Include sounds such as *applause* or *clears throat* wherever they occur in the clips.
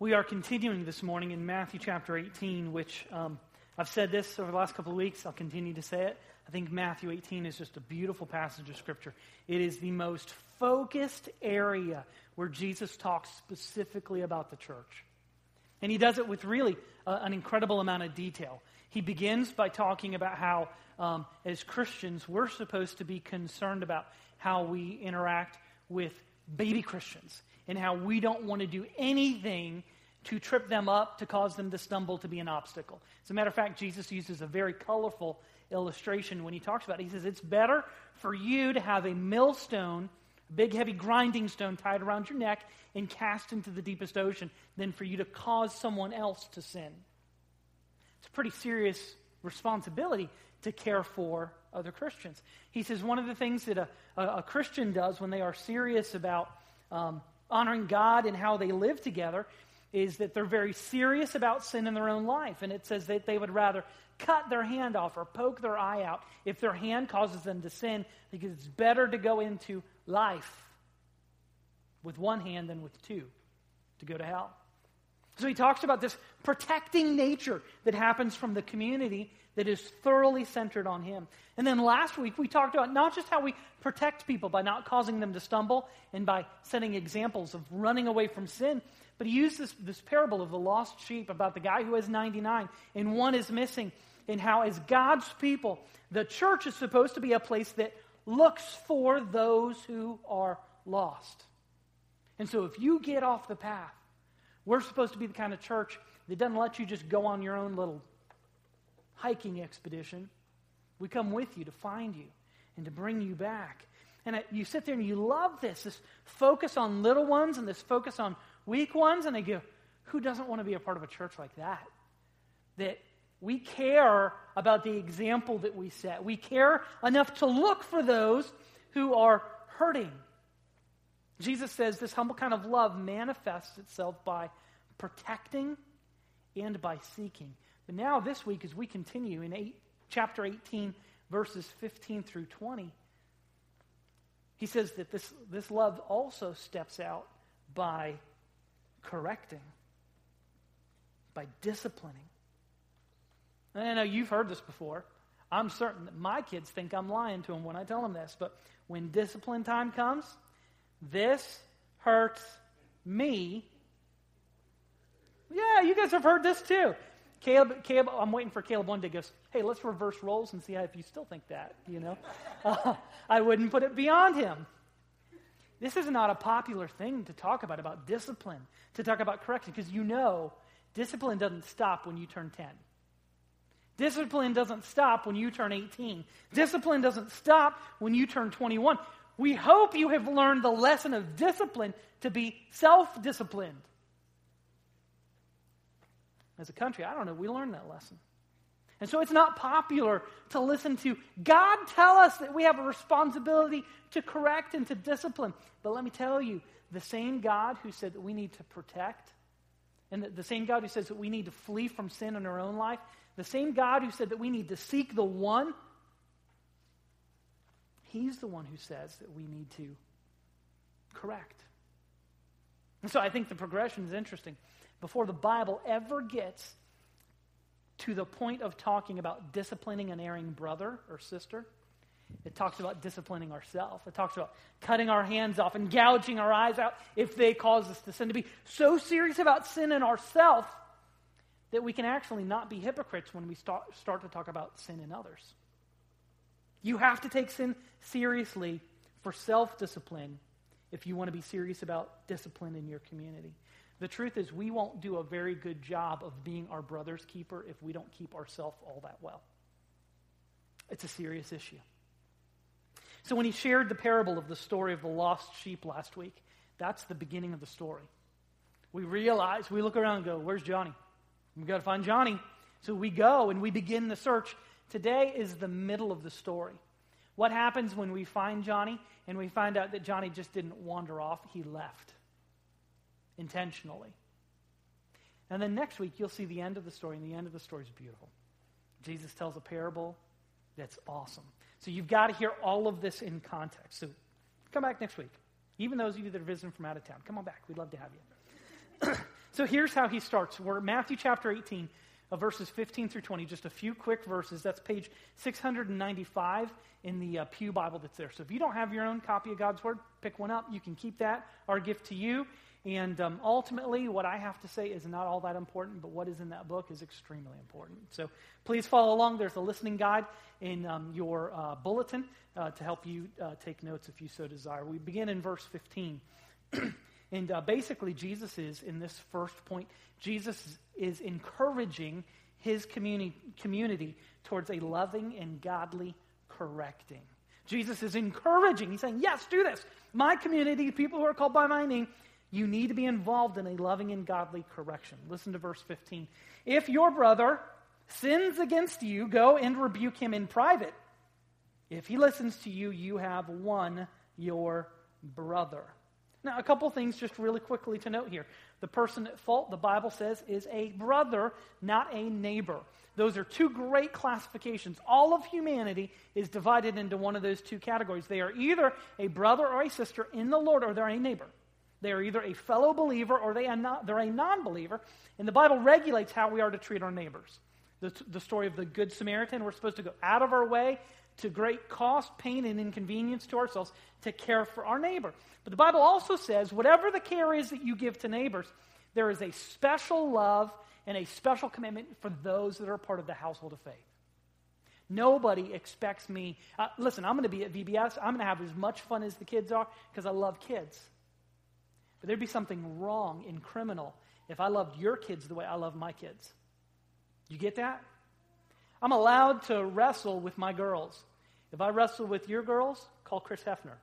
We are continuing this morning in Matthew chapter 18, which um, I've said this over the last couple of weeks. I'll continue to say it. I think Matthew 18 is just a beautiful passage of Scripture. It is the most focused area where Jesus talks specifically about the church. And he does it with really uh, an incredible amount of detail. He begins by talking about how, um, as Christians, we're supposed to be concerned about how we interact with baby Christians and how we don't want to do anything to trip them up, to cause them to stumble, to be an obstacle. As a matter of fact, Jesus uses a very colorful illustration when he talks about it. He says, It's better for you to have a millstone, a big heavy grinding stone tied around your neck and cast into the deepest ocean than for you to cause someone else to sin. It's a pretty serious responsibility to care for other Christians. He says one of the things that a, a, a Christian does when they are serious about um, honoring God and how they live together is that they're very serious about sin in their own life. And it says that they would rather cut their hand off or poke their eye out if their hand causes them to sin because it's better to go into life with one hand than with two to go to hell. So he talks about this protecting nature that happens from the community that is thoroughly centered on him. And then last week we talked about not just how we protect people by not causing them to stumble and by setting examples of running away from sin, but he used this, this parable of the lost sheep about the guy who has 99 and one is missing, and how, as God's people, the church is supposed to be a place that looks for those who are lost. And so if you get off the path, we're supposed to be the kind of church that doesn't let you just go on your own little hiking expedition. We come with you to find you and to bring you back. And you sit there and you love this, this focus on little ones and this focus on weak ones. And they go, who doesn't want to be a part of a church like that? That we care about the example that we set. We care enough to look for those who are hurting. Jesus says this humble kind of love manifests itself by protecting and by seeking. But now, this week, as we continue in eight, chapter 18, verses 15 through 20, he says that this, this love also steps out by correcting, by disciplining. And I know you've heard this before. I'm certain that my kids think I'm lying to them when I tell them this, but when discipline time comes, this hurts me. Yeah, you guys have heard this too. Caleb, Caleb, I'm waiting for Caleb one day goes, hey, let's reverse roles and see if you still think that, you know. *laughs* Uh, I wouldn't put it beyond him. This is not a popular thing to talk about, about discipline, to talk about correction, because you know discipline doesn't stop when you turn 10. Discipline doesn't stop when you turn 18. Discipline doesn't stop when you turn 21. We hope you have learned the lesson of discipline to be self disciplined as a country. I don't know, we learned that lesson. And so it's not popular to listen to God tell us that we have a responsibility to correct and to discipline. But let me tell you, the same God who said that we need to protect, and the, same God who says that we need to flee from sin in our own life, the same God who said that we need to seek the one, He's the one who says that we need to correct. And so I think the progression is interesting before the Bible ever gets to the point of talking about disciplining an erring brother or sister, it talks about disciplining ourselves. It talks about cutting our hands off and gouging our eyes out if they cause us to sin. To be so serious about sin in ourselves that we can actually not be hypocrites when we start, start to talk about sin in others. You have to take sin seriously for self discipline if you want to be serious about discipline in your community. The truth is, we won't do a very good job of being our brother's keeper if we don't keep ourselves all that well. It's a serious issue. So, when he shared the parable of the story of the lost sheep last week, that's the beginning of the story. We realize, we look around and go, Where's Johnny? We've got to find Johnny. So we go and we begin the search. Today is the middle of the story. What happens when we find Johnny and we find out that Johnny just didn't wander off? He left intentionally. And then next week, you'll see the end of the story, and the end of the story is beautiful. Jesus tells a parable that's awesome. So you've got to hear all of this in context. So come back next week. Even those of you that are visiting from out of town, come on back. We'd love to have you. *clears throat* So here's how he starts. We're Matthew chapter 18, uh, verses 15 through 20, just a few quick verses. That's page 695 in the uh, Pew Bible that's there. So if you don't have your own copy of God's Word, pick one up. You can keep that, our gift to you. And um, ultimately, what I have to say is not all that important, but what is in that book is extremely important. So please follow along. There's a listening guide in um, your uh, bulletin uh, to help you uh, take notes if you so desire. We begin in verse 15. *clears throat* and uh, basically, Jesus is, in this first point, Jesus is encouraging his communi- community towards a loving and godly correcting. Jesus is encouraging. He's saying, Yes, do this. My community, people who are called by my name, you need to be involved in a loving and godly correction. Listen to verse 15. If your brother sins against you, go and rebuke him in private. If he listens to you, you have won your brother. Now, a couple things just really quickly to note here. The person at fault, the Bible says, is a brother, not a neighbor. Those are two great classifications. All of humanity is divided into one of those two categories. They are either a brother or a sister in the Lord, or they're a neighbor. They are either a fellow believer or they are not, they're a non believer. And the Bible regulates how we are to treat our neighbors. The, the story of the Good Samaritan, we're supposed to go out of our way to great cost, pain, and inconvenience to ourselves to care for our neighbor. But the Bible also says whatever the care is that you give to neighbors, there is a special love and a special commitment for those that are part of the household of faith. Nobody expects me. Uh, listen, I'm going to be at VBS. I'm going to have as much fun as the kids are because I love kids. But there'd be something wrong and criminal if I loved your kids the way I love my kids. You get that? I'm allowed to wrestle with my girls. If I wrestle with your girls, call Chris Hefner.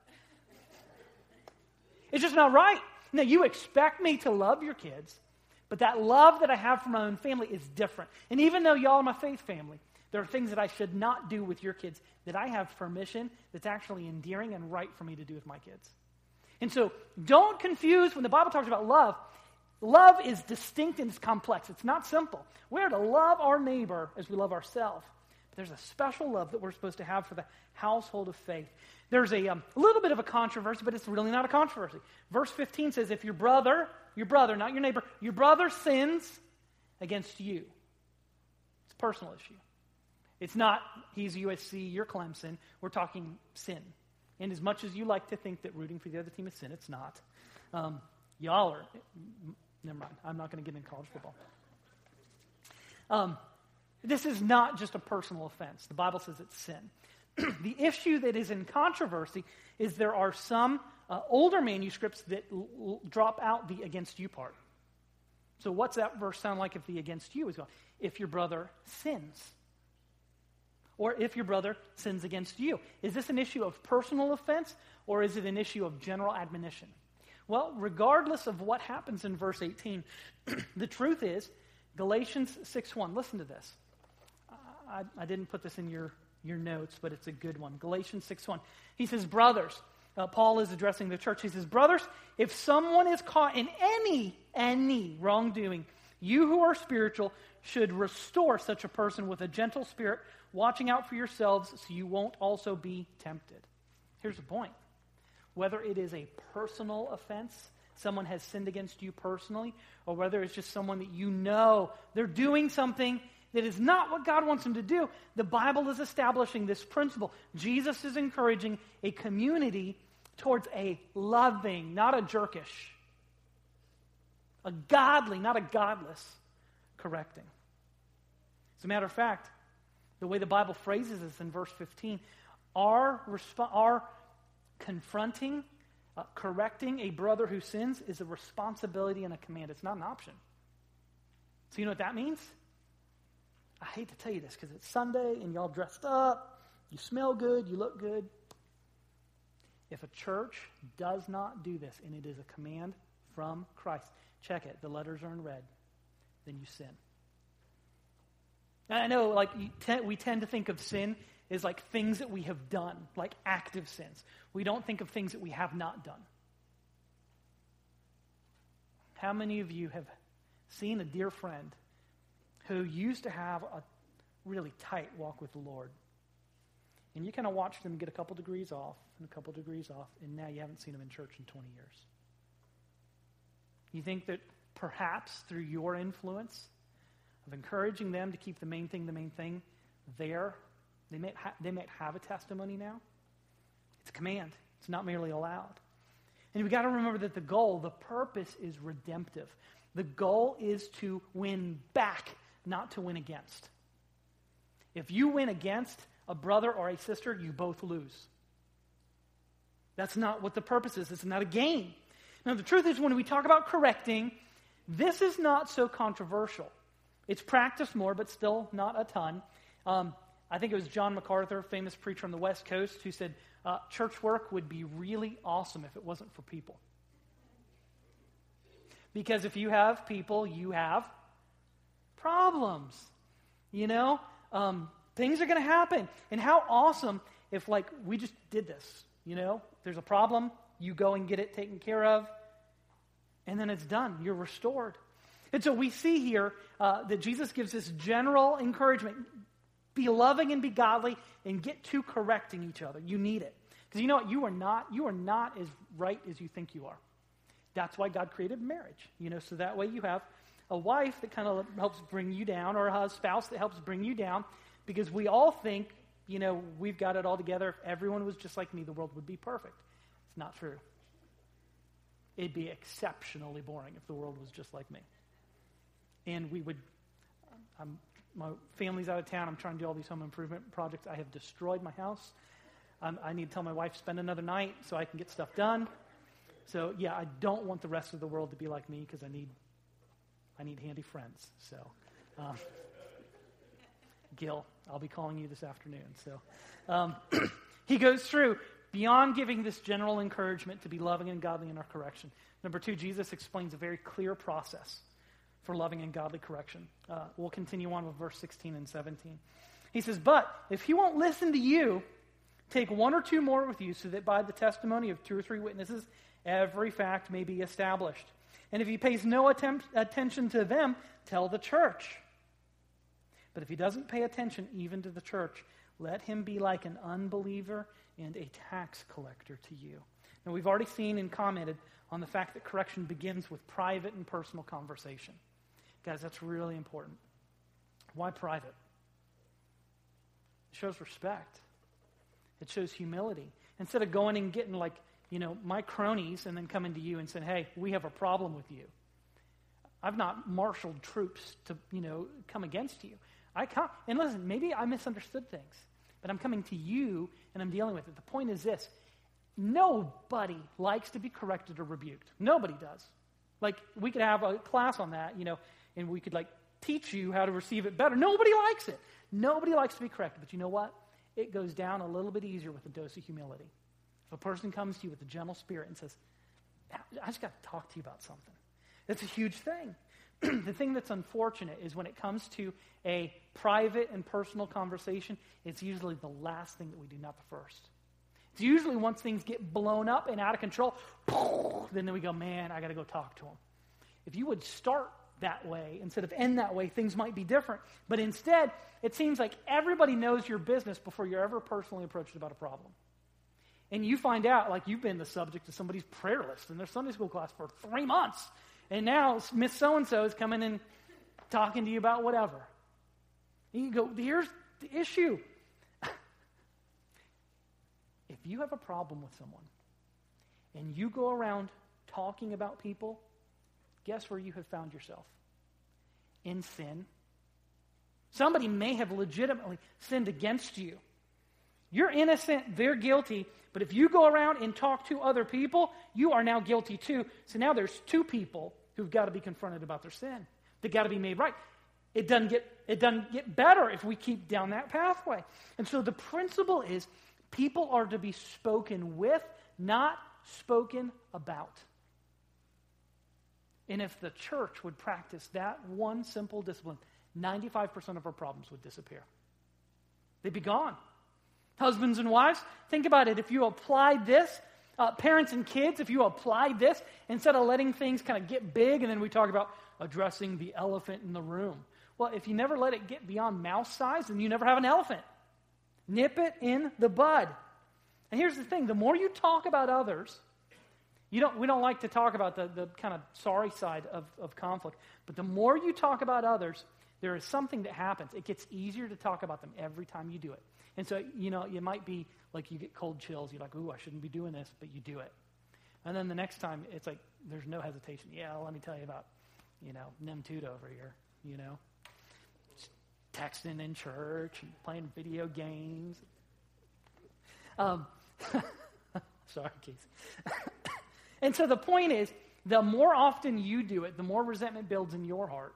It's just not right. Now, you expect me to love your kids, but that love that I have for my own family is different. And even though y'all are my faith family, there are things that I should not do with your kids that I have permission that's actually endearing and right for me to do with my kids. And so don't confuse when the Bible talks about love. Love is distinct and it's complex. It's not simple. We're to love our neighbor as we love ourselves. There's a special love that we're supposed to have for the household of faith. There's a, um, little bit of a controversy, but it's really not a controversy. Verse 15 says, If your brother, your brother, not your neighbor, your brother sins against you, it's a personal issue. It's not he's USC, you're Clemson. We're talking sin. And as much as you like to think that rooting for the other team is sin, it's not. Um, y'all are, never mind. I'm not going to get into college football. Um, this is not just a personal offense. The Bible says it's sin. *clears throat* the issue that is in controversy is there are some uh, older manuscripts that l- l- drop out the against you part. So, what's that verse sound like if the against you is gone? If your brother sins or if your brother sins against you. Is this an issue of personal offense or is it an issue of general admonition? Well, regardless of what happens in verse 18, *clears throat* the truth is Galatians 6:1. Listen to this. I, I, didn't put this in your, your notes, but it's a good one. Galatians 6:1. He says, "Brothers, uh, Paul is addressing the church. He says, "Brothers, if someone is caught in any any wrongdoing, you who are spiritual should restore such a person with a gentle spirit, watching out for yourselves so you won't also be tempted. Here's the point whether it is a personal offense, someone has sinned against you personally, or whether it's just someone that you know they're doing something that is not what God wants them to do, the Bible is establishing this principle. Jesus is encouraging a community towards a loving, not a jerkish, a godly, not a godless correcting. As a matter of fact, the way the Bible phrases this in verse 15, our, resp- our confronting, uh, correcting a brother who sins is a responsibility and a command. It's not an option. So, you know what that means? I hate to tell you this because it's Sunday and y'all dressed up, you smell good, you look good. If a church does not do this, and it is a command from Christ, check it. The letters are in red. Then you sin. I know, like, we tend to think of sin as like things that we have done, like active sins. We don't think of things that we have not done. How many of you have seen a dear friend who used to have a really tight walk with the Lord? And you kind of watched them get a couple degrees off and a couple degrees off, and now you haven't seen them in church in 20 years. You think that perhaps through your influence of encouraging them to keep the main thing the main thing there. They might, ha- they might have a testimony now. It's a command, it's not merely allowed. And we've got to remember that the goal, the purpose is redemptive. The goal is to win back, not to win against. If you win against a brother or a sister, you both lose. That's not what the purpose is. It's not a game. Now, the truth is, when we talk about correcting, this is not so controversial. It's practiced more, but still not a ton. Um, I think it was John MacArthur, famous preacher on the West Coast, who said uh, church work would be really awesome if it wasn't for people. Because if you have people, you have problems. You know, um, things are going to happen. And how awesome if, like, we just did this. You know, there's a problem, you go and get it taken care of, and then it's done. You're restored. And so we see here uh, that Jesus gives this general encouragement be loving and be godly and get to correcting each other. You need it. Because you know what? You are not, you are not as right as you think you are. That's why God created marriage. You know, so that way you have a wife that kind of helps bring you down or a spouse that helps bring you down because we all think, you know, we've got it all together. If everyone was just like me, the world would be perfect. It's not true. It'd be exceptionally boring if the world was just like me. And we would, I'm, my family's out of town. I'm trying to do all these home improvement projects. I have destroyed my house. Um, I need to tell my wife spend another night so I can get stuff done. So yeah, I don't want the rest of the world to be like me because I need, I need handy friends. So, um, Gil, I'll be calling you this afternoon. So, um, *clears throat* he goes through beyond giving this general encouragement to be loving and godly in our correction. Number two, Jesus explains a very clear process for loving and godly correction. Uh, we'll continue on with verse 16 and 17. He says, But if he won't listen to you, take one or two more with you, so that by the testimony of two or three witnesses, every fact may be established. And if he pays no attempt, attention to them, tell the church. But if he doesn't pay attention even to the church, let him be like an unbeliever and a tax collector to you. Now, we've already seen and commented on the fact that correction begins with private and personal conversation. Guys, that's really important. Why private? It shows respect, it shows humility. Instead of going and getting like, you know, my cronies and then coming to you and saying, hey, we have a problem with you. I've not marshaled troops to, you know, come against you. I come, and listen, maybe I misunderstood things, but I'm coming to you and I'm dealing with it. The point is this nobody likes to be corrected or rebuked. Nobody does. Like, we could have a class on that, you know, and we could, like, teach you how to receive it better. Nobody likes it. Nobody likes to be corrected. But you know what? It goes down a little bit easier with a dose of humility. If a person comes to you with a gentle spirit and says, I just got to talk to you about something, that's a huge thing. *clears throat* the thing that's unfortunate is when it comes to a private and personal conversation, it's usually the last thing that we do, not the first. It's usually once things get blown up and out of control, *sniffs* then we go, man, I got to go talk to him. If you would start that way instead of end that way, things might be different. But instead, it seems like everybody knows your business before you're ever personally approached about a problem. And you find out, like, you've been the subject of somebody's prayer list in their Sunday school class for three months. And now Miss So and so is coming and talking to you about whatever. And you go, here's the issue. *laughs* if you have a problem with someone and you go around talking about people, guess where you have found yourself? In sin. Somebody may have legitimately sinned against you. You're innocent, they're guilty, but if you go around and talk to other people, you are now guilty too. So now there's two people who've got to be confronted about their sin. They've got to be made right. It doesn't get it doesn't get better if we keep down that pathway. And so the principle is people are to be spoken with, not spoken about. And if the church would practice that one simple discipline, 95% of our problems would disappear. They'd be gone. Husbands and wives, think about it. If you applied this, uh, parents and kids, if you applied this, instead of letting things kind of get big and then we talk about addressing the elephant in the room. Well, if you never let it get beyond mouse size, then you never have an elephant. Nip it in the bud. And here's the thing the more you talk about others, You don't, we don't like to talk about the, the kind of sorry side of, of conflict, but the more you talk about others, there is something that happens. It gets easier to talk about them every time you do it. And so, you know, you might be like you get cold chills. You're like, ooh, I shouldn't be doing this, but you do it. And then the next time, it's like there's no hesitation. Yeah, let me tell you about, you know, Nemtuda over here, you know. Just texting in church and playing video games. Um, *laughs* sorry, Keith. *laughs* and so the point is, the more often you do it, the more resentment builds in your heart.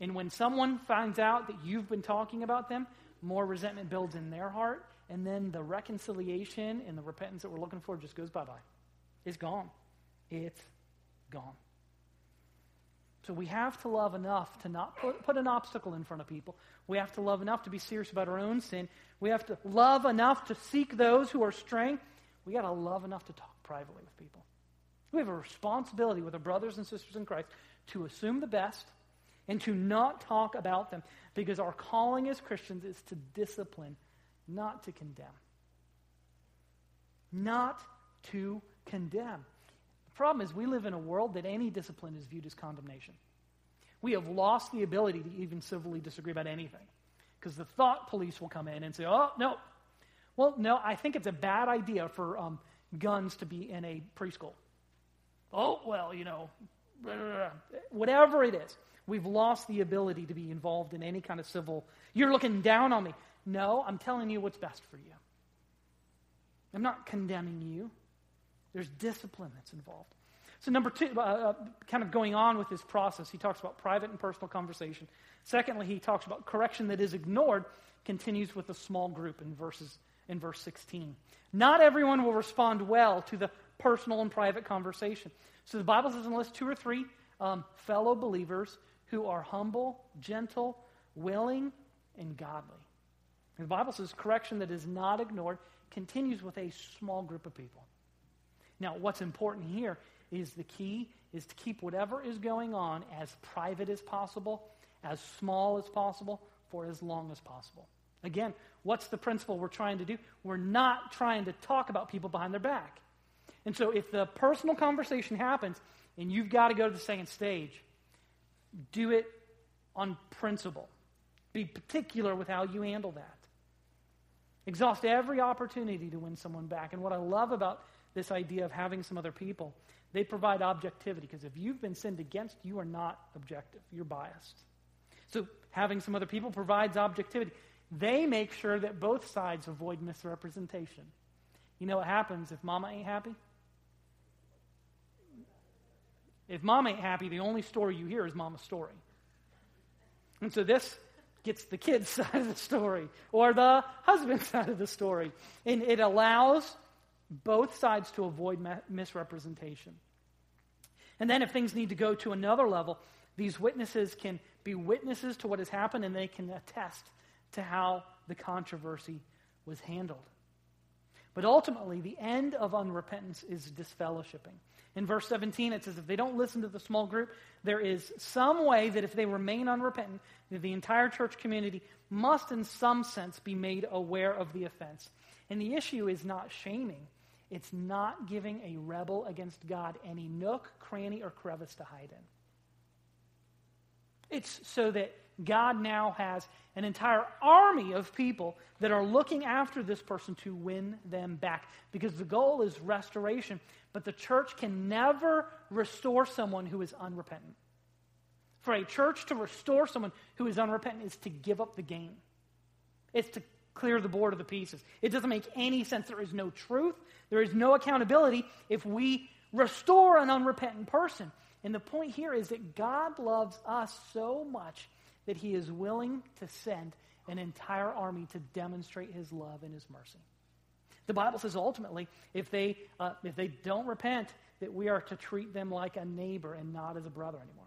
And when someone finds out that you've been talking about them, more resentment builds in their heart. And then the reconciliation and the repentance that we're looking for just goes bye bye. It's gone. It's gone. So we have to love enough to not put, put an obstacle in front of people. We have to love enough to be serious about our own sin. We have to love enough to seek those who are straying. We got to love enough to talk privately with people. We have a responsibility with our brothers and sisters in Christ to assume the best and to not talk about them because our calling as Christians is to discipline, not to condemn. Not to condemn. The problem is we live in a world that any discipline is viewed as condemnation. We have lost the ability to even civilly disagree about anything because the thought police will come in and say, oh, no. Well, no, I think it's a bad idea for um, guns to be in a preschool. Oh, well, you know, whatever it is. We've lost the ability to be involved in any kind of civil. You're looking down on me. No, I'm telling you what's best for you. I'm not condemning you. There's discipline that's involved. So, number two, uh, uh, kind of going on with this process, he talks about private and personal conversation. Secondly, he talks about correction that is ignored, continues with a small group in, verses, in verse 16. Not everyone will respond well to the personal and private conversation. So, the Bible says, unless two or three um, fellow believers who are humble, gentle, willing, and godly. The Bible says correction that is not ignored continues with a small group of people. Now, what's important here is the key is to keep whatever is going on as private as possible, as small as possible, for as long as possible. Again, what's the principle we're trying to do? We're not trying to talk about people behind their back. And so if the personal conversation happens and you've got to go to the second stage, do it on principle. Be particular with how you handle that. Exhaust every opportunity to win someone back. And what I love about this idea of having some other people, they provide objectivity because if you've been sinned against, you are not objective, you're biased. So having some other people provides objectivity. They make sure that both sides avoid misrepresentation. You know what happens if mama ain't happy? If mom ain't happy, the only story you hear is mama's story. And so this gets the kid's *laughs* side of the story or the husband's *laughs* side of the story. And it allows both sides to avoid misrepresentation. And then if things need to go to another level, these witnesses can be witnesses to what has happened and they can attest to how the controversy was handled. But ultimately, the end of unrepentance is disfellowshipping. In verse 17, it says, if they don't listen to the small group, there is some way that if they remain unrepentant, that the entire church community must, in some sense, be made aware of the offense. And the issue is not shaming, it's not giving a rebel against God any nook, cranny, or crevice to hide in. It's so that God now has an entire army of people that are looking after this person to win them back because the goal is restoration. But the church can never restore someone who is unrepentant. For a church to restore someone who is unrepentant is to give up the game, it's to clear the board of the pieces. It doesn't make any sense. There is no truth, there is no accountability if we restore an unrepentant person. And the point here is that God loves us so much that he is willing to send an entire army to demonstrate his love and his mercy. The Bible says ultimately, if they, uh, if they don't repent, that we are to treat them like a neighbor and not as a brother anymore.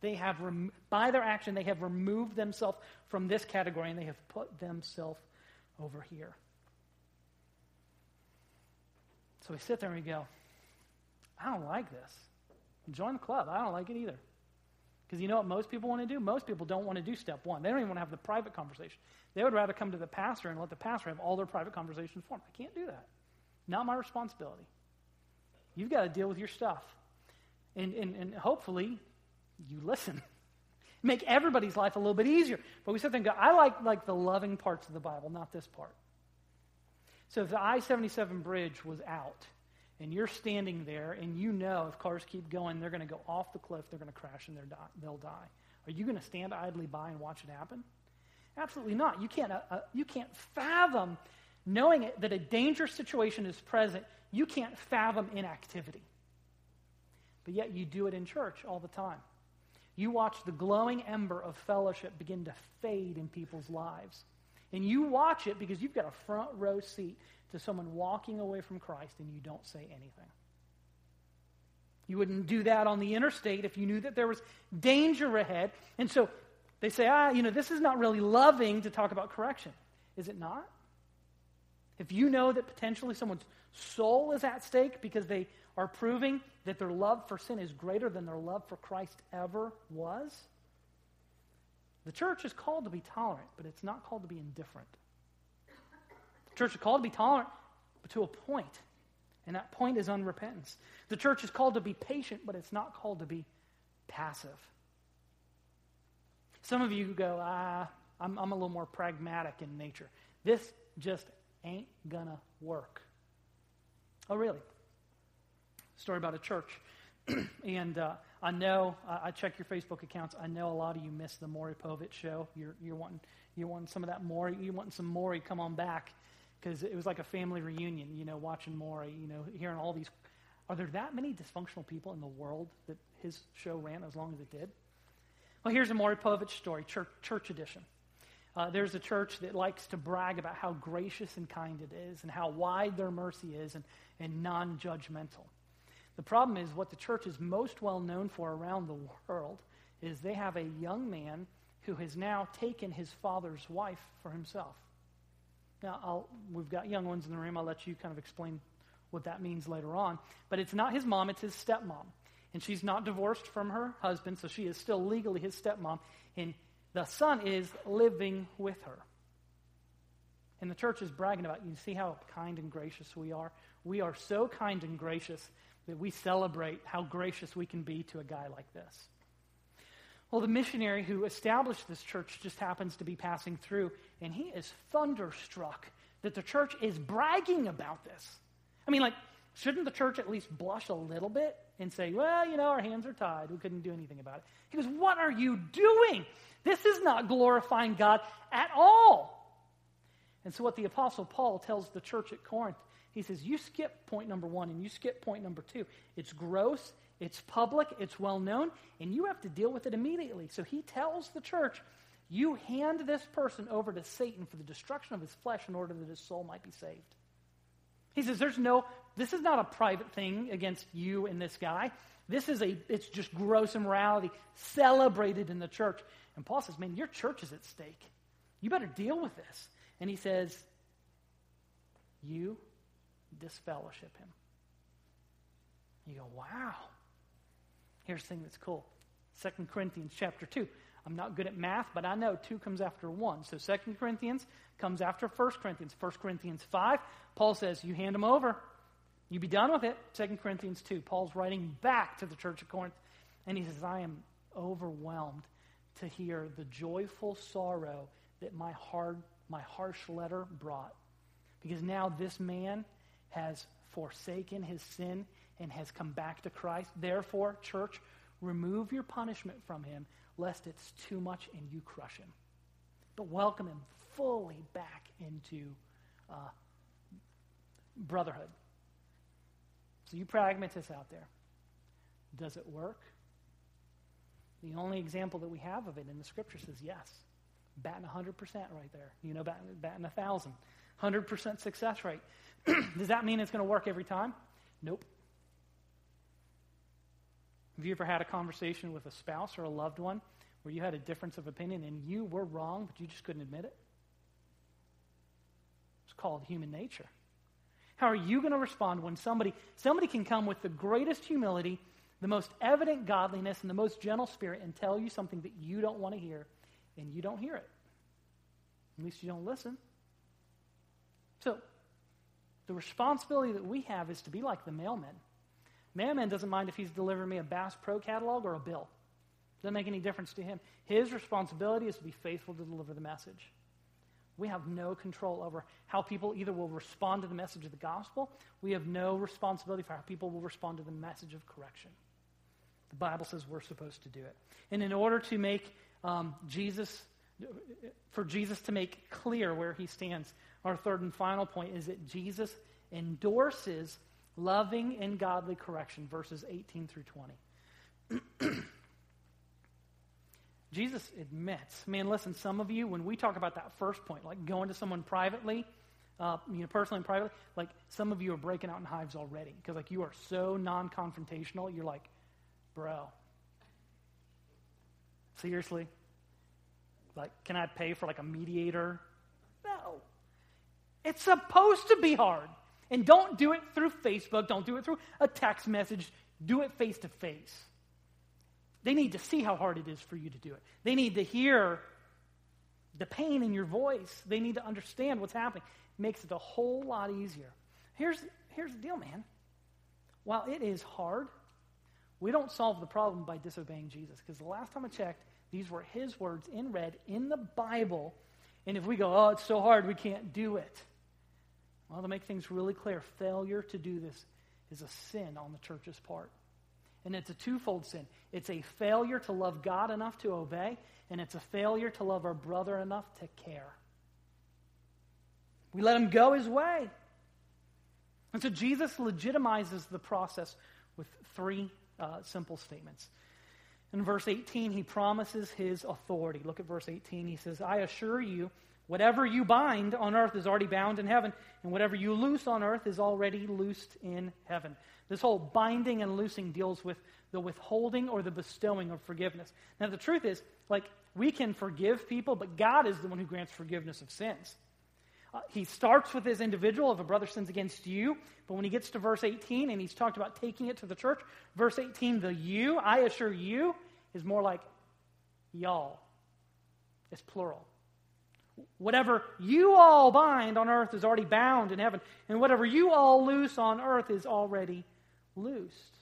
They have, rem- by their action, they have removed themselves from this category and they have put themselves over here. So we sit there and we go, I don't like this. Join the club. I don't like it either. Because you know what most people want to do? Most people don't want to do step one. They don't even want to have the private conversation. They would rather come to the pastor and let the pastor have all their private conversations for them. I can't do that. Not my responsibility. You've got to deal with your stuff. And, and, and hopefully, you listen. *laughs* Make everybody's life a little bit easier. But we sit there and go, I like, like the loving parts of the Bible, not this part. So if the I 77 bridge was out, and you're standing there, and you know if cars keep going, they're going to go off the cliff, they're going to crash, and they'll die. Are you going to stand idly by and watch it happen? Absolutely not. You can't, uh, uh, you can't fathom knowing it, that a dangerous situation is present. You can't fathom inactivity. But yet you do it in church all the time. You watch the glowing ember of fellowship begin to fade in people's lives. And you watch it because you've got a front row seat to someone walking away from Christ and you don't say anything. You wouldn't do that on the interstate if you knew that there was danger ahead. And so they say, ah, you know, this is not really loving to talk about correction. Is it not? If you know that potentially someone's soul is at stake because they are proving that their love for sin is greater than their love for Christ ever was, the church is called to be tolerant, but it's not called to be indifferent. The church is called to be tolerant, but to a. And that point is unrepentance. The church is called to be patient, but it's not called to be passive. Some of you go, ah, I'm, I'm a little more pragmatic in nature. This just ain't gonna work. Oh, really? Story about a church. *clears throat* and uh, I know, uh, I check your Facebook accounts. I know a lot of you miss the Maury Povich show. You're, you're, wanting, you're wanting some of that Maury. You're wanting some Maury come on back because it was like a family reunion, you know, watching Maury, you know, hearing all these. Are there that many dysfunctional people in the world that his show ran as long as it did? Well, here's a Maury Povich story, church, church edition. Uh, there's a church that likes to brag about how gracious and kind it is and how wide their mercy is and, and non judgmental. The problem is, what the church is most well known for around the world is they have a young man who has now taken his father's wife for himself. Now, I'll, we've got young ones in the room. I'll let you kind of explain what that means later on. But it's not his mom, it's his stepmom. And she's not divorced from her husband, so she is still legally his stepmom. And the son is living with her. And the church is bragging about, you see how kind and gracious we are? We are so kind and gracious that we celebrate how gracious we can be to a guy like this. Well, the missionary who established this church just happens to be passing through, and he is thunderstruck that the church is bragging about this. I mean, like, shouldn't the church at least blush a little bit and say, well, you know, our hands are tied. We couldn't do anything about it? He goes, What are you doing? This is not glorifying God at all. And so, what the Apostle Paul tells the church at Corinth, he says, You skip point number one and you skip point number two. It's gross, it's public, it's well known, and you have to deal with it immediately. So he tells the church, you hand this person over to Satan for the destruction of his flesh in order that his soul might be saved. He says, there's no, this is not a private thing against you and this guy. This is a, it's just gross immorality celebrated in the church. And Paul says, man, your church is at stake. You better deal with this. And he says, you disfellowship him. You go, wow. Here's the thing that's cool. 2 Corinthians chapter 2. I'm not good at math, but I know 2 comes after 1. So 2 Corinthians comes after 1 Corinthians. 1 Corinthians 5, Paul says, You hand them over. You be done with it. 2 Corinthians 2. Paul's writing back to the church of Corinth, and he says, I am overwhelmed to hear the joyful sorrow that my hard, my harsh letter brought. Because now this man has forsaken his sin and has come back to Christ. Therefore, church, remove your punishment from him, lest it's too much and you crush him. But welcome him fully back into uh, brotherhood. So, you pragmatists out there, does it work? The only example that we have of it in the scripture says yes. Batting 100% right there. You know, batting, batting 1,000. 100% success rate. *clears throat* Does that mean it's going to work every time? Nope. Have you ever had a conversation with a spouse or a loved one where you had a difference of opinion and you were wrong, but you just couldn't admit it? It's called human nature. How are you going to respond when somebody somebody can come with the greatest humility, the most evident godliness, and the most gentle spirit and tell you something that you don't want to hear, and you don't hear it? At least you don't listen. So, the responsibility that we have is to be like the mailman. Mailman doesn't mind if he's delivering me a Bass Pro catalog or a bill. Doesn't make any difference to him. His responsibility is to be faithful to deliver the message. We have no control over how people either will respond to the message of the gospel. We have no responsibility for how people will respond to the message of correction. The Bible says we're supposed to do it. And in order to make um, Jesus, for Jesus to make clear where he stands, our third and final point is that Jesus endorses loving and godly correction, verses 18 through 20. *clears throat* Jesus admits, man, listen, some of you, when we talk about that first point, like going to someone privately, uh, you know, personally and privately, like some of you are breaking out in hives already because like you are so non-confrontational. You're like, bro, seriously, like, can I pay for like a mediator? No, it's supposed to be hard, and don't do it through Facebook. Don't do it through a text message. Do it face to face. They need to see how hard it is for you to do it. They need to hear the pain in your voice. They need to understand what's happening. It makes it a whole lot easier. Here's, here's the deal, man. While it is hard, we don't solve the problem by disobeying Jesus. Because the last time I checked, these were his words in red in the Bible. And if we go, oh, it's so hard, we can't do it. Well, to make things really clear, failure to do this is a sin on the church's part. And it's a twofold sin it's a failure to love God enough to obey, and it's a failure to love our brother enough to care. We let him go his way. And so Jesus legitimizes the process with three uh, simple statements. In verse 18, he promises his authority. Look at verse 18. He says, I assure you, whatever you bind on earth is already bound in heaven, and whatever you loose on earth is already loosed in heaven. This whole binding and loosing deals with the withholding or the bestowing of forgiveness. Now, the truth is, like, we can forgive people, but God is the one who grants forgiveness of sins. Uh, he starts with his individual, if a brother sins against you, but when he gets to verse 18 and he's talked about taking it to the church, verse 18, the you, I assure you, is more like y'all. It's plural. Whatever you all bind on earth is already bound in heaven, and whatever you all loose on earth is already loosed.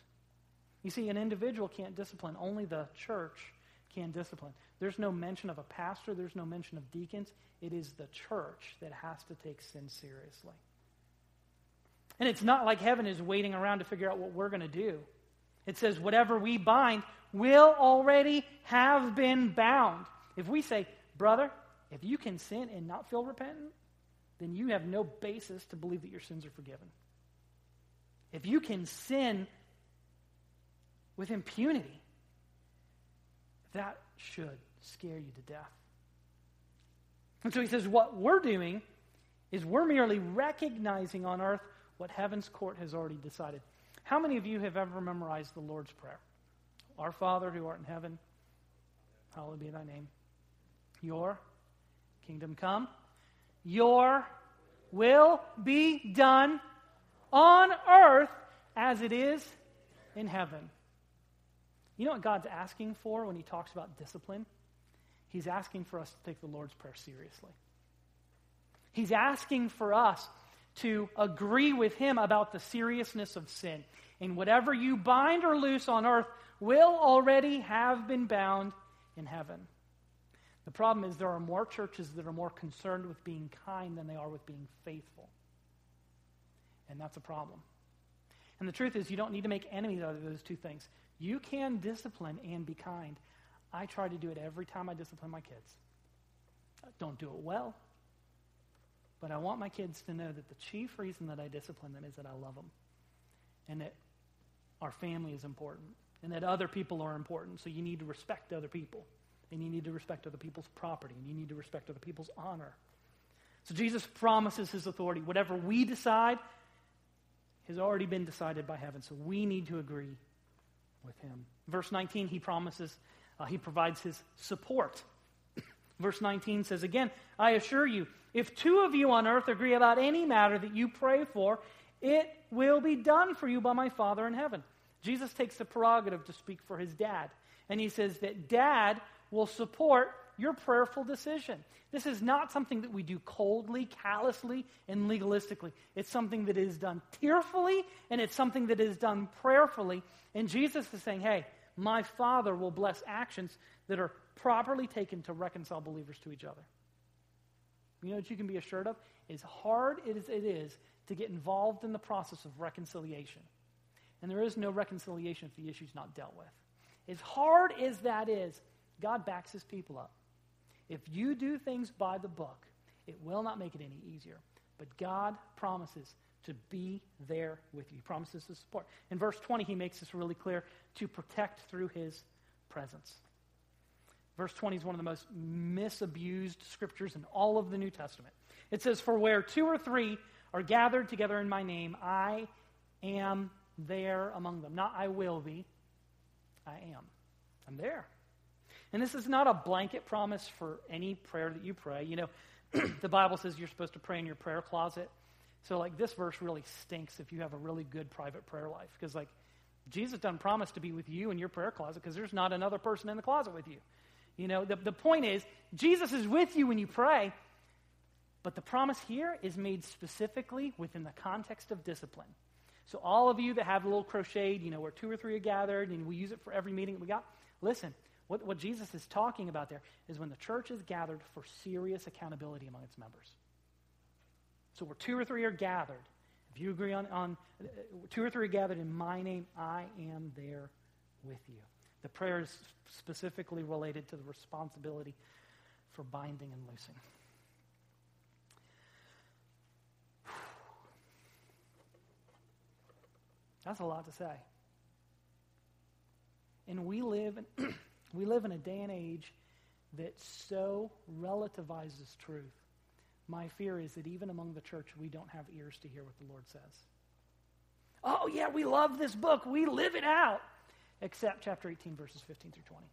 You see, an individual can't discipline, only the church can discipline. There's no mention of a pastor, there's no mention of deacons. It is the church that has to take sin seriously. And it's not like heaven is waiting around to figure out what we're going to do. It says, whatever we bind will already have been bound. If we say, brother, if you can sin and not feel repentant, then you have no basis to believe that your sins are forgiven. If you can sin with impunity, that should scare you to death. And so he says, what we're doing is we're merely recognizing on earth what heaven's court has already decided. How many of you have ever memorized the Lord's Prayer? Our Father who art in heaven, hallowed be thy name. Your kingdom come, your will be done on earth as it is in heaven. You know what God's asking for when he talks about discipline? He's asking for us to take the Lord's Prayer seriously. He's asking for us to agree with him about the seriousness of sin. And whatever you bind or loose on earth will already have been bound in heaven. The problem is there are more churches that are more concerned with being kind than they are with being faithful. And that's a problem. And the truth is, you don't need to make enemies out of those two things. You can discipline and be kind. I try to do it every time I discipline my kids. I don't do it well, but I want my kids to know that the chief reason that I discipline them is that I love them and that our family is important and that other people are important. So you need to respect other people and you need to respect other people's property and you need to respect other people's honor. So Jesus promises his authority. Whatever we decide has already been decided by heaven. So we need to agree with him. Verse 19, he promises, uh, he provides his support. *clears throat* Verse 19 says, Again, I assure you, if two of you on earth agree about any matter that you pray for, it will be done for you by my Father in heaven. Jesus takes the prerogative to speak for his dad. And he says that dad will support your prayerful decision. This is not something that we do coldly, callously, and legalistically. It's something that is done tearfully, and it's something that is done prayerfully. And Jesus is saying, hey, my Father will bless actions that are properly taken to reconcile believers to each other. You know what you can be assured of? As hard as it is to get involved in the process of reconciliation. And there is no reconciliation if the issue is not dealt with. As hard as that is, God backs his people up. If you do things by the book, it will not make it any easier. But God promises to be there with you. He promises to support. In verse 20, he makes this really clear to protect through his presence. Verse 20 is one of the most misabused scriptures in all of the New Testament. It says, For where two or three are gathered together in my name, I am there among them. Not I will be, I am. I'm there. And this is not a blanket promise for any prayer that you pray. You know, *clears throat* the Bible says you're supposed to pray in your prayer closet. So, like, this verse really stinks if you have a really good private prayer life. Because, like, Jesus doesn't promise to be with you in your prayer closet because there's not another person in the closet with you. You know, the, the point is, Jesus is with you when you pray, but the promise here is made specifically within the context of discipline. So, all of you that have a little crocheted, you know, where two or three are gathered and we use it for every meeting that we got, listen, what, what Jesus is talking about there is when the church is gathered for serious accountability among its members. So, where two or three are gathered, if you agree on, on uh, two or three are gathered in my name, I am there with you. The prayer is specifically related to the responsibility for binding and loosing. That's a lot to say. And we live in, *clears throat* we live in a day and age that so relativizes truth. My fear is that even among the church, we don't have ears to hear what the Lord says. Oh, yeah, we love this book. We live it out. Except chapter 18, verses 15 through 20.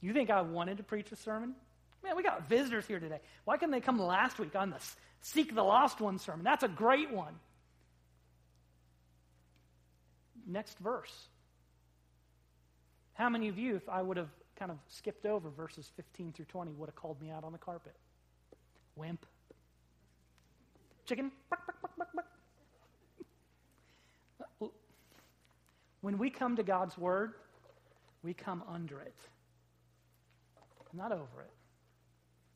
You think I wanted to preach a sermon? Man, we got visitors here today. Why couldn't they come last week on the Seek the Lost One sermon? That's a great one next verse. How many of you, if I would have kind of skipped over verses 15 through 20, would have called me out on the carpet? Wimp. Chicken. When we come to God's Word, we come under it, not over it.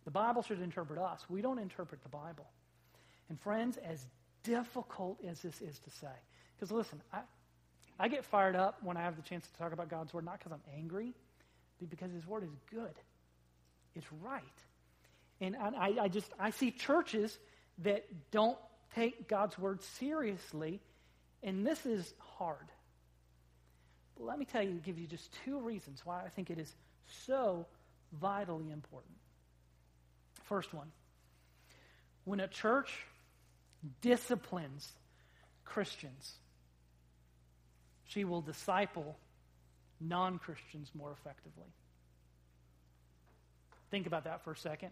The Bible should interpret us. We don't interpret the Bible. And friends, as difficult as this is to say, because listen, I, I get fired up when I have the chance to talk about God's Word, not because I'm angry, but because His Word is good. It's right. And I, I just, I see churches that don't take God's Word seriously, and this is hard. But let me tell you, give you just two reasons why I think it is so vitally important. First one, when a church disciplines Christians, she will disciple non Christians more effectively. Think about that for a second.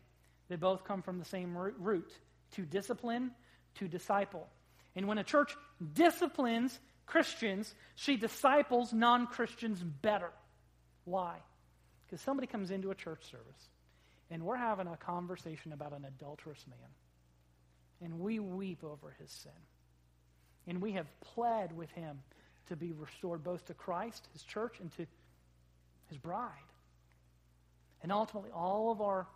They both come from the same root to discipline, to disciple. And when a church disciplines Christians, she disciples non Christians better. Why? Because somebody comes into a church service and we're having a conversation about an adulterous man. And we weep over his sin. And we have pled with him to be restored both to Christ, his church, and to his bride. And ultimately, all of our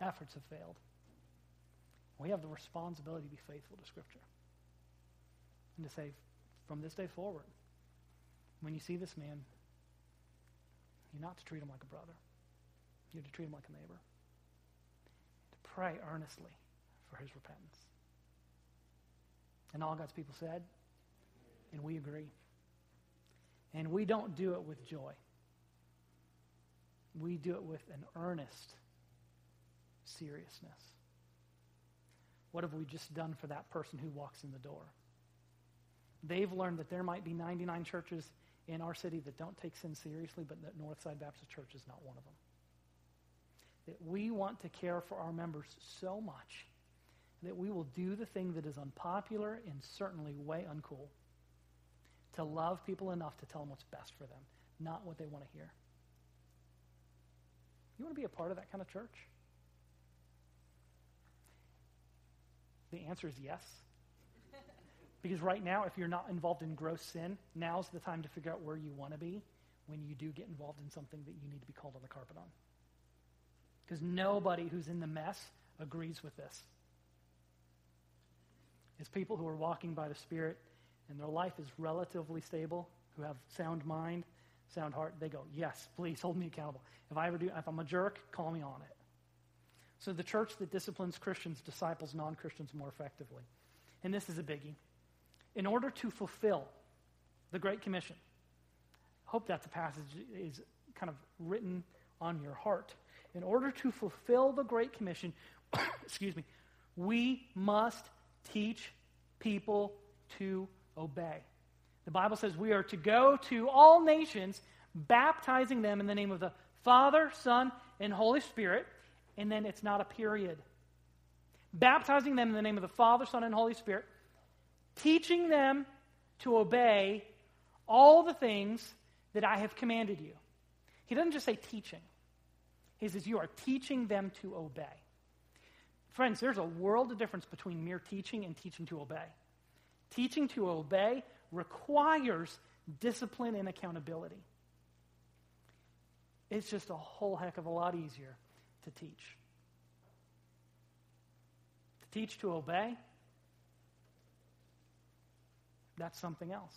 efforts have failed. We have the responsibility to be faithful to Scripture. And to say, from this day forward, when you see this man, you're not to treat him like a brother. You're to treat him like a neighbor. To pray earnestly for his repentance. And all God's people said, and we agree. And we don't do it with joy. We do it with an earnest seriousness. What have we just done for that person who walks in the door? They've learned that there might be 99 churches in our city that don't take sin seriously, but that Northside Baptist Church is not one of them. That we want to care for our members so much that we will do the thing that is unpopular and certainly way uncool to love people enough to tell them what's best for them, not what they want to hear. You want to be a part of that kind of church? The answer is yes. *laughs* Because right now, if you're not involved in gross sin, now's the time to figure out where you want to be when you do get involved in something that you need to be called on the carpet on. Because nobody who's in the mess agrees with this. It's people who are walking by the Spirit and their life is relatively stable, who have sound mind, sound heart. They go, Yes, please hold me accountable. If I ever do, if I'm a jerk, call me on it. So the church that disciplines Christians disciples non Christians more effectively. And this is a biggie. In order to fulfill the Great Commission, I hope that the passage is kind of written on your heart. In order to fulfill the Great Commission, *coughs* excuse me, we must teach people to obey. The Bible says we are to go to all nations, baptizing them in the name of the Father, Son, and Holy Spirit. And then it's not a period. Baptizing them in the name of the Father, Son, and Holy Spirit, teaching them to obey all the things that I have commanded you. He doesn't just say teaching, he says you are teaching them to obey. Friends, there's a world of difference between mere teaching and teaching to obey. Teaching to obey requires discipline and accountability. It's just a whole heck of a lot easier to teach. To teach to obey, that's something else.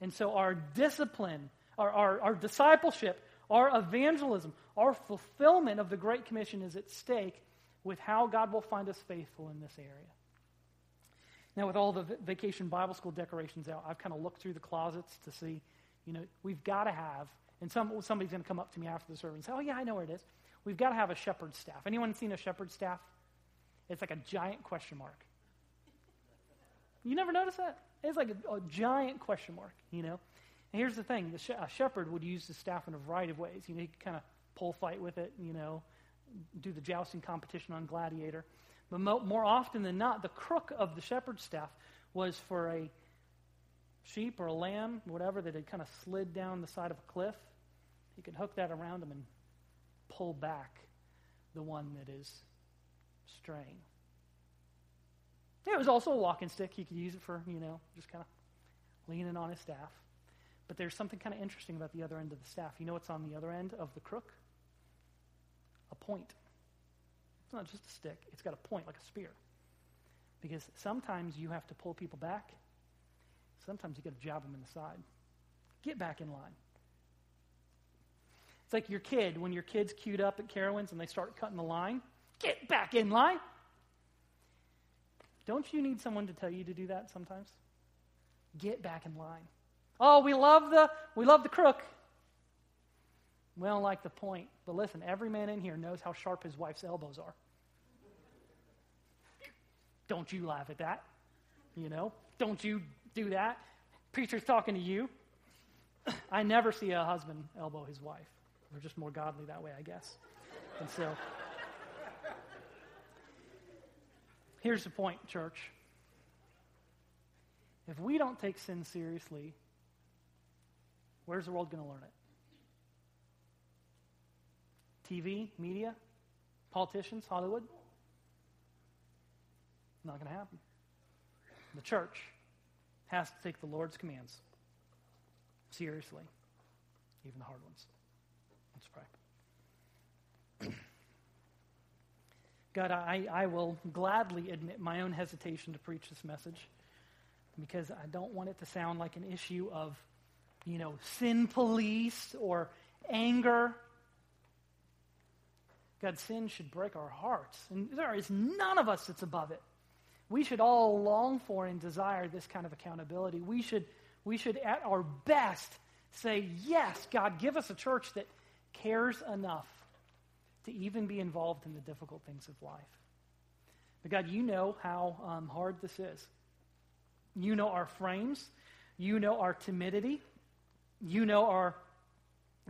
And so our discipline, our, our, our discipleship, our evangelism, our fulfillment of the Great Commission is at stake with how God will find us faithful in this area. Now, with all the vacation Bible school decorations out, I've kind of looked through the closets to see, you know, we've got to have, and some, somebody's going to come up to me after the service and say, oh, yeah, I know where it is. We've got to have a shepherd's staff. Anyone seen a shepherd's staff? It's like a giant question mark. You never notice that? It's like a, a giant question mark, you know? And here's the thing the sh- a shepherd would use the staff in a variety of ways. You know, he could kind of pole fight with it, you know, do the jousting competition on Gladiator. But mo- more often than not, the crook of the shepherd's staff was for a sheep or a lamb, whatever, that had kind of slid down the side of a cliff. He could hook that around him and pull back the one that is straying. It was also a walking stick. He could use it for, you know, just kind of leaning on his staff. But there's something kind of interesting about the other end of the staff. You know what's on the other end of the crook? A point. It's not just a stick, it's got a point like a spear. Because sometimes you have to pull people back, sometimes you got to jab them in the side. Get back in line. It's like your kid, when your kid's queued up at Carowinds and they start cutting the line, get back in line. Don't you need someone to tell you to do that sometimes? Get back in line. Oh, we love the we love the crook. We don't like the point. But listen, every man in here knows how sharp his wife's elbows are. Don't you laugh at that. You know? Don't you do that. Preacher's talking to you. I never see a husband elbow his wife. We're just more godly that way, I guess. And so, here's the point, church. If we don't take sin seriously, where's the world going to learn it? TV, media, politicians, Hollywood? Not going to happen. The church has to take the Lord's commands seriously, even the hard ones. Let's pray. *clears throat* God, I, I will gladly admit my own hesitation to preach this message because I don't want it to sound like an issue of, you know, sin police or anger God, sin should break our hearts. And there is none of us that's above it. We should all long for and desire this kind of accountability. We should, we should at our best, say, Yes, God, give us a church that cares enough to even be involved in the difficult things of life. But God, you know how um, hard this is. You know our frames. You know our timidity. You know our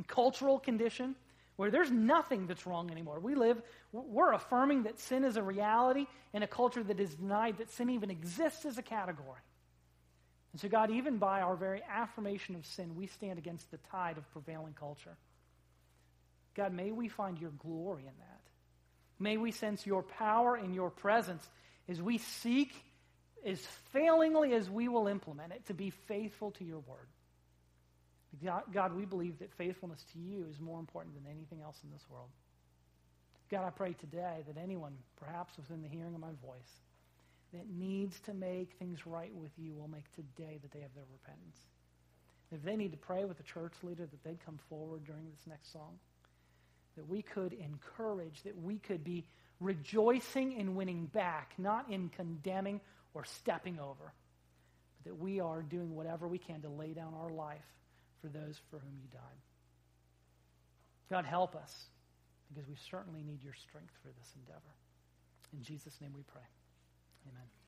cultural condition where there's nothing that's wrong anymore. We live, we're affirming that sin is a reality in a culture that is denied that sin even exists as a category. And so, God, even by our very affirmation of sin, we stand against the tide of prevailing culture. God, may we find your glory in that. May we sense your power and your presence as we seek as failingly as we will implement it to be faithful to your word. God, we believe that faithfulness to you is more important than anything else in this world. God, I pray today that anyone, perhaps within the hearing of my voice, that needs to make things right with you will make today the day of their repentance. If they need to pray with a church leader, that they'd come forward during this next song. That we could encourage, that we could be rejoicing in winning back, not in condemning or stepping over, but that we are doing whatever we can to lay down our life for those for whom you died. God, help us because we certainly need your strength for this endeavor. In Jesus' name we pray. Amen.